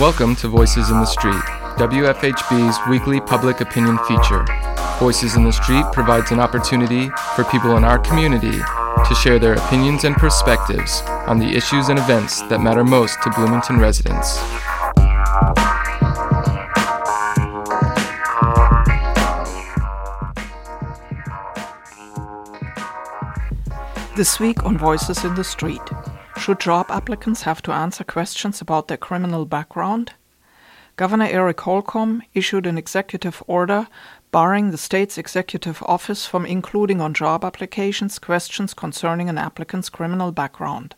Welcome to Voices in the Street, WFHB's weekly public opinion feature. Voices in the Street provides an opportunity for people in our community to share their opinions and perspectives on the issues and events that matter most to Bloomington residents. This week on Voices in the Street. Should job applicants have to answer questions about their criminal background? Governor Eric Holcomb issued an executive order barring the state's executive office from including on job applications questions concerning an applicant's criminal background.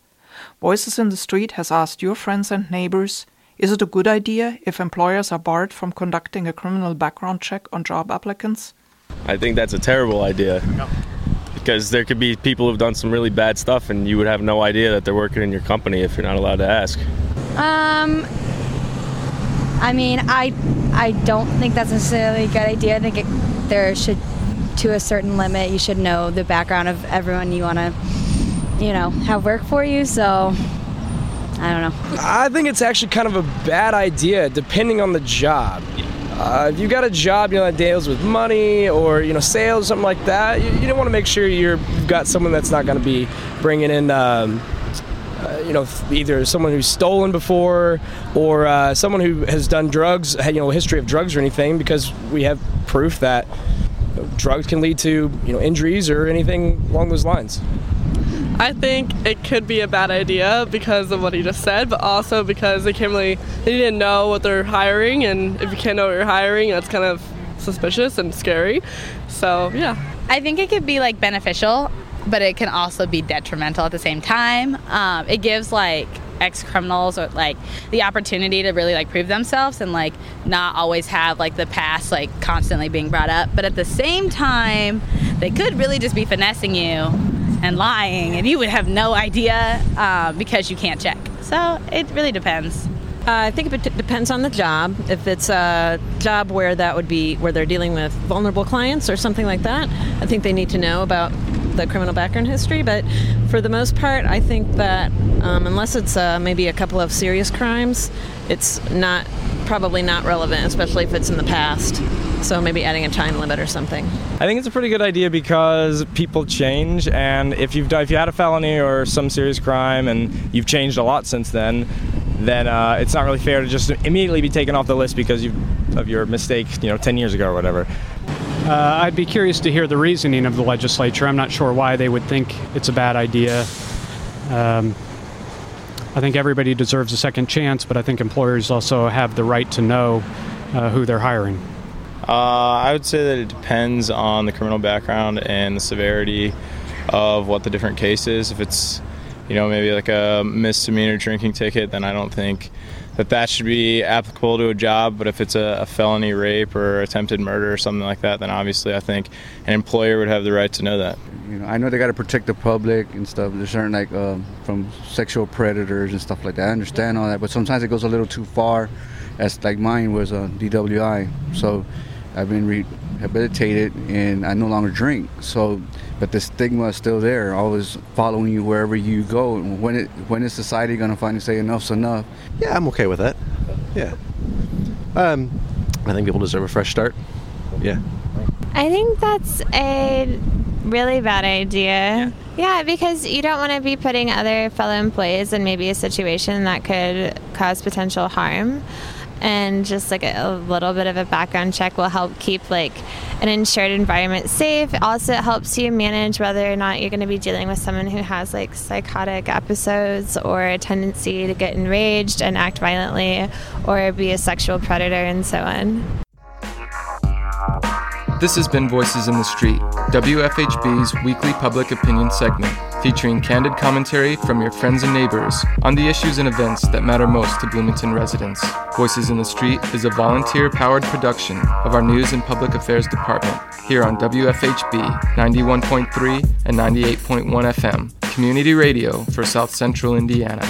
Voices in the Street has asked your friends and neighbors is it a good idea if employers are barred from conducting a criminal background check on job applicants? I think that's a terrible idea. Because there could be people who've done some really bad stuff, and you would have no idea that they're working in your company if you're not allowed to ask. Um, I mean, I I don't think that's necessarily a good idea. I think it, there should, to a certain limit, you should know the background of everyone you want to, you know, have work for you. So, I don't know. I think it's actually kind of a bad idea, depending on the job. Uh, if you got a job, you know, that deals with money or you know sales, something like that, you, you don't want to make sure you're, you've got someone that's not going to be bringing in, um, uh, you know, either someone who's stolen before or uh, someone who has done drugs, you know, a history of drugs or anything, because we have proof that you drugs can lead to you know injuries or anything along those lines. I think it could be a bad idea because of what he just said, but also because they can't really, they didn't know what they're hiring, and if you can't know what you're hiring, that's kind of suspicious and scary. So, yeah. I think it could be like beneficial, but it can also be detrimental at the same time. Um, it gives like ex criminals or like the opportunity to really like prove themselves and like not always have like the past like constantly being brought up. But at the same time, they could really just be finessing you and lying, and you would have no idea uh, because you can't check. So it really depends. Uh, I think it depends on the job. If it's a job where that would be where they're dealing with vulnerable clients or something like that, I think they need to know about the criminal background history. But for the most part, I think that um, unless it's uh, maybe a couple of serious crimes, it's not probably not relevant, especially if it's in the past. So maybe adding a time limit or something. I think it's a pretty good idea because people change, and if you've done, if you had a felony or some serious crime and you've changed a lot since then, then uh, it's not really fair to just immediately be taken off the list because of your mistake, you know, 10 years ago or whatever. Uh, I'd be curious to hear the reasoning of the legislature. I'm not sure why they would think it's a bad idea. Um, I think everybody deserves a second chance, but I think employers also have the right to know uh, who they're hiring. Uh, I would say that it depends on the criminal background and the severity of what the different case is. If it's, you know, maybe like a misdemeanor drinking ticket, then I don't think that that should be applicable to a job. But if it's a, a, felony rape or attempted murder or something like that, then obviously I think an employer would have the right to know that. You know, I know they got to protect the public and stuff. There's certain like um, from sexual predators and stuff like that. I understand all that, but sometimes it goes a little too far. As like mine was a DWI, so I've been rehabilitated and I no longer drink. So, but the stigma is still there, always following you wherever you go. And When it when is society gonna finally say enough's enough? Yeah, I'm okay with that. Yeah. Um, I think people deserve a fresh start. Yeah. I think that's a really bad idea. Yeah, yeah because you don't want to be putting other fellow employees in maybe a situation that could cause potential harm and just like a, little bit of a background check will help keep like an insured environment safe. Also it helps you manage whether or not you're going to be dealing with someone who has like psychotic episodes or a tendency to get enraged and act violently or be a sexual predator and so on. This has been Voices in the Street, WFHB's weekly public opinion segment, featuring candid commentary from your friends and neighbors on the issues and events that matter most to Bloomington residents. Voices in the Street is a volunteer powered production of our News and Public Affairs Department here on WFHB 91.3 and 98.1 FM, community radio for South Central Indiana.